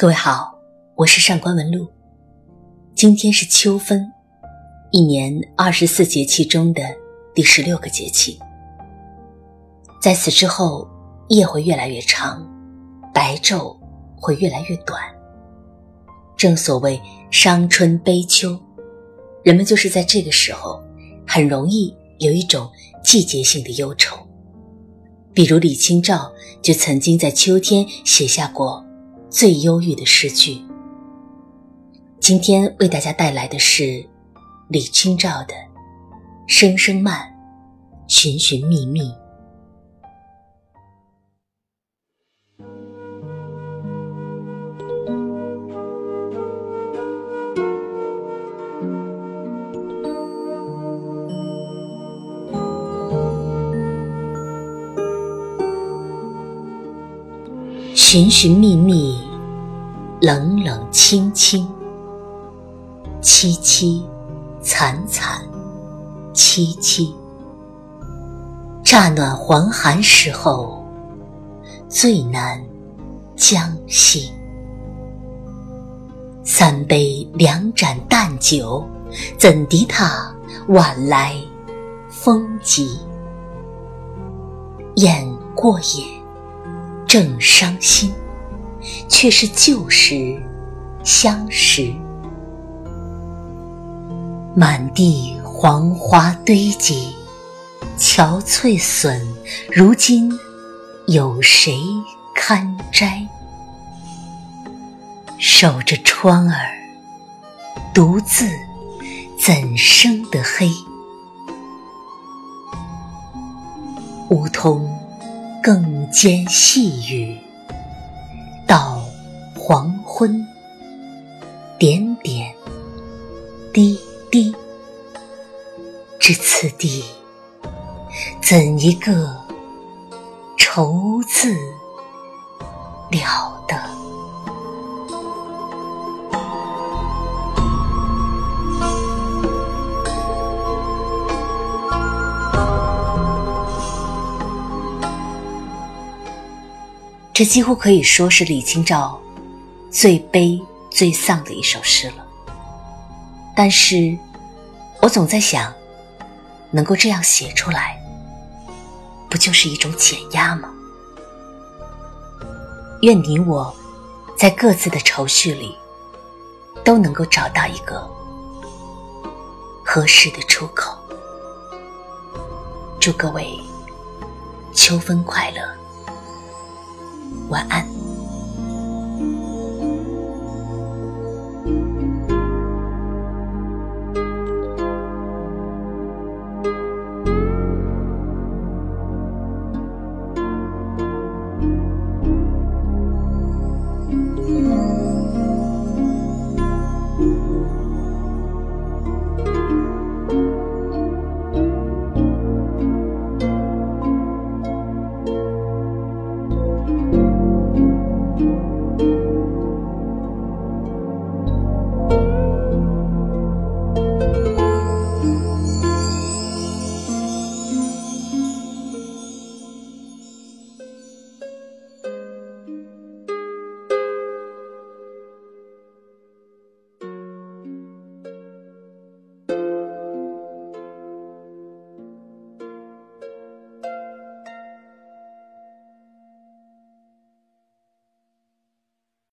各位好，我是上官文露。今天是秋分，一年二十四节气中的第十六个节气。在此之后，夜会越来越长，白昼会越来越短。正所谓伤春悲秋，人们就是在这个时候，很容易有一种季节性的忧愁。比如李清照就曾经在秋天写下过最忧郁的诗句。今天为大家带来的是李清照的《声声慢，寻寻觅觅》。寻寻觅觅，冷冷清清，凄凄惨惨戚戚。乍暖还寒时候，最难将息。三杯两盏淡酒，怎敌他晚来风急？雁过也。正伤心，却是旧时相识。满地黄花堆积，憔悴损，如今有谁堪摘？守着窗儿，独自怎生得黑？梧桐。更兼细雨，到黄昏，点点滴滴，至此地，怎一个愁字了得！这几乎可以说是李清照最悲最丧的一首诗了。但是，我总在想，能够这样写出来，不就是一种减压吗？愿你我，在各自的愁绪里，都能够找到一个合适的出口。祝各位秋分快乐！晚安。